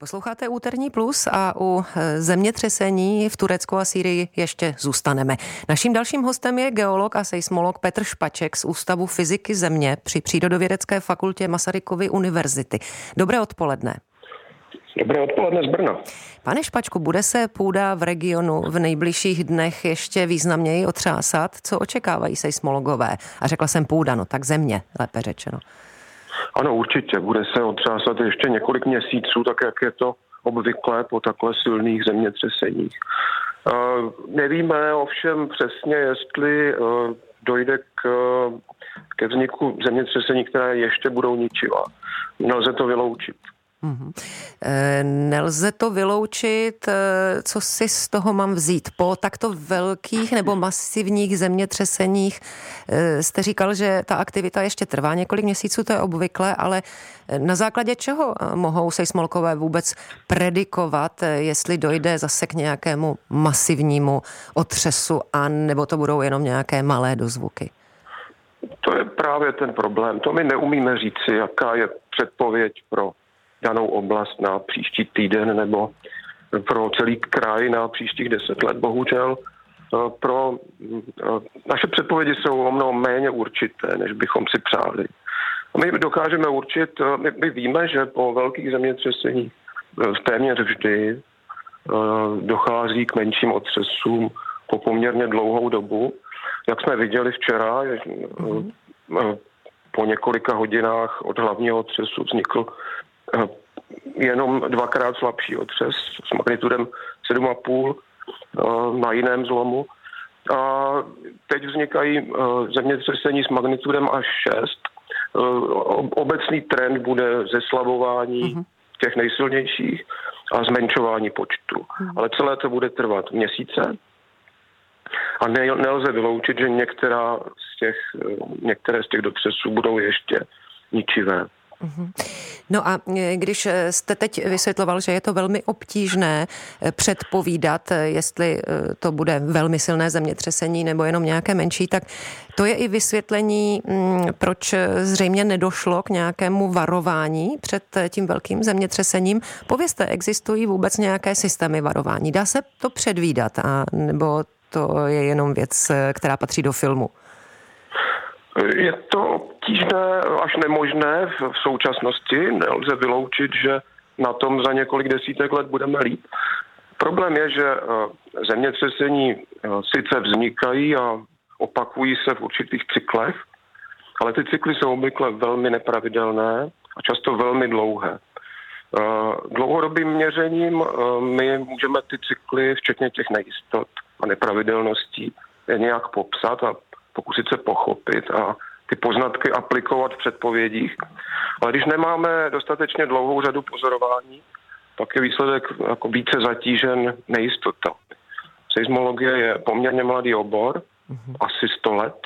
Posloucháte úterní plus a u e, zemětřesení v Turecku a Sýrii ještě zůstaneme. Naším dalším hostem je geolog a seismolog Petr Špaček z Ústavu fyziky země při Přírodovědecké fakultě Masarykovy univerzity. Dobré odpoledne. Dobré odpoledne z Brna. Pane Špačku, bude se půda v regionu v nejbližších dnech ještě významněji otřásat? Co očekávají seismologové? A řekla jsem půda, no tak země, lépe řečeno. Ano, určitě. Bude se otřásat ještě několik měsíců, tak jak je to obvyklé po takhle silných zemětřeseních. Uh, nevíme ovšem přesně, jestli uh, dojde k, ke vzniku zemětřesení, které ještě budou ničivá. Nelze to vyloučit. Mm-hmm. Nelze to vyloučit, eh, co si z toho mám vzít. Po takto velkých nebo masivních zemětřeseních eh, jste říkal, že ta aktivita ještě trvá několik měsíců, to je obvykle, ale na základě čeho mohou sejsmolkové vůbec predikovat, jestli dojde zase k nějakému masivnímu otřesu a nebo to budou jenom nějaké malé dozvuky? To je právě ten problém. To my neumíme říci, jaká je předpověď pro danou oblast na příští týden nebo pro celý kraj na příštích deset let. Bohužel eh, pro eh, naše předpovědi jsou o mnoho méně určité, než bychom si přáli. My dokážeme určit, eh, my, my víme, že po velkých zemětřeseních téměř vždy dochází k menším otřesům po poměrně dlouhou dobu. Jak jsme viděli včera, mm-hmm. po několika hodinách od hlavního otřesu vznikl jenom dvakrát slabší otřes s magnitudem 7,5 eh, na jiném zlomu. A teď vznikají eh, zemětřesení s magnitudem až 6. Obecný trend bude zeslabování uh-huh. těch nejsilnějších a zmenšování počtu. Uh-huh. Ale celé to bude trvat měsíce. A ne, nelze vyloučit, že některá z těch, některé z těch dotřesů budou ještě ničivé. Mhm. No a e, když e, jste teď vysvětloval, že je to velmi obtížné e, předpovídat, jestli to bude velmi silné zemětřesení nebo jenom nějaké menší, tak to je i vysvětlení, mm, proč zřejmě nedošlo k nějakému varování před tím velkým zemětřesením. Povězte, existují vůbec nějaké systémy varování? Dá se to předvídat, a, nebo to je jenom věc, která patří do filmu? Je to obtížné až nemožné v současnosti. Nelze vyloučit, že na tom za několik desítek let budeme líp. Problém je, že eh, zemětřesení eh, sice vznikají a opakují se v určitých cyklech, ale ty cykly jsou obvykle velmi nepravidelné a často velmi dlouhé. Eh, dlouhodobým měřením my můžeme ty cykly, včetně těch nejistot a nepravidelností, nějak popsat a pokusit se pochopit a ty poznatky aplikovat v předpovědích. Ale když nemáme dostatečně dlouhou řadu pozorování, tak je výsledek jako více zatížen nejistota. Seismologie je poměrně mladý obor, mm-hmm. asi 100 let.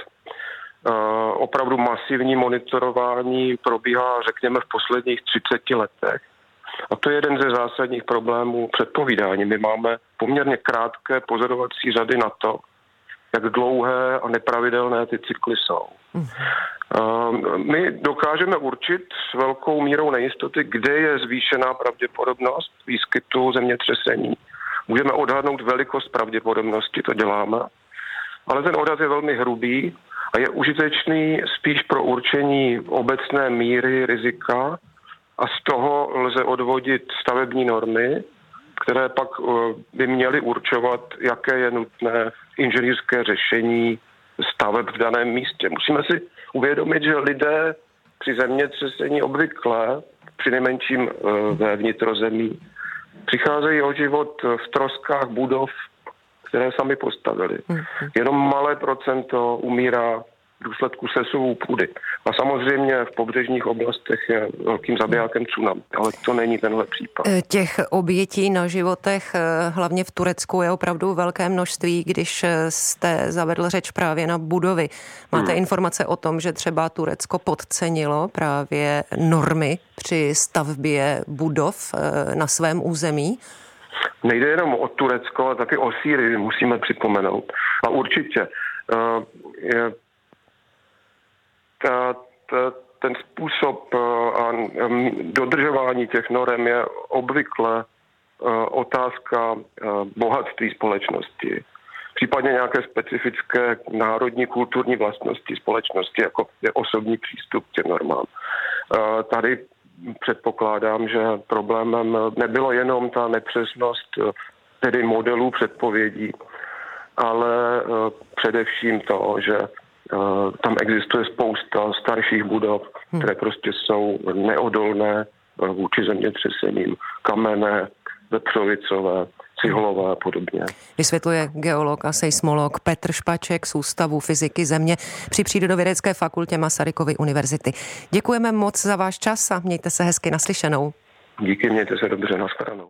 Uh, opravdu masivní monitorování probíhá, řekněme, v posledních 30 letech. A to je jeden ze zásadních problémů předpovídání. My máme poměrně krátké pozorovací řady na to, jak dlouhé a nepravidelné ty cykly jsou. Mm-hmm. My dokážeme určit s velkou mírou nejistoty, kde je zvýšená pravděpodobnost výskytu zemětřesení. Můžeme odhadnout velikost pravděpodobnosti, to děláme, ale ten odhad je velmi hrubý a je užitečný spíš pro určení obecné míry rizika a z toho lze odvodit stavební normy, které pak eh, by měly určovat, jaké je nutné inženýrské řešení staveb v daném místě. Musíme si uvědomit, že lidé při zemětřesení obvykle, při nejmenším eh, ve vnitrozemí, přicházejí o život v troskách budov, které sami postavili. Mhm. Jenom malé procento umírá důsledku sesuvů půdy. A samozřejmě v pobřežních oblastech je velkým zabijákem tsunami, ale to není tenhle případ. Eh, těch obětí na životech, eh, hlavně v Turecku, je opravdu velké množství, když eh, jste zavedl řeč právě na budovy. Máte hmm. informace o tom, že třeba Turecko podcenilo právě normy při stavbě budov na svém území? Nejde jenom o Turecko, ale taky o Sýrii, musíme připomenout. A určitě je ta, ta, ten způsob a dodržování těch norem je obvykle otázka bohatství společnosti případně nějaké specifické národní kulturní vlastnosti společnosti, jako je osobní přístup k těm normám. Tady předpokládám, že problémem nebylo jenom ta nepřesnost tedy modelů předpovědí, ale především to, že tam existuje spousta starších budov, hm. které prostě jsou neodolné vůči zemětřesením, kamenné, vepřovicové, cihlové a podobně. Vysvětluje geolog a seismolog Petr Špaček z Ústavu fyziky země při Přírodovědecké fakultě Masarykovy univerzity. Děkujeme moc za váš čas a mějte se hezky naslyšenou. Díky, mějte se dobře, nashledanou.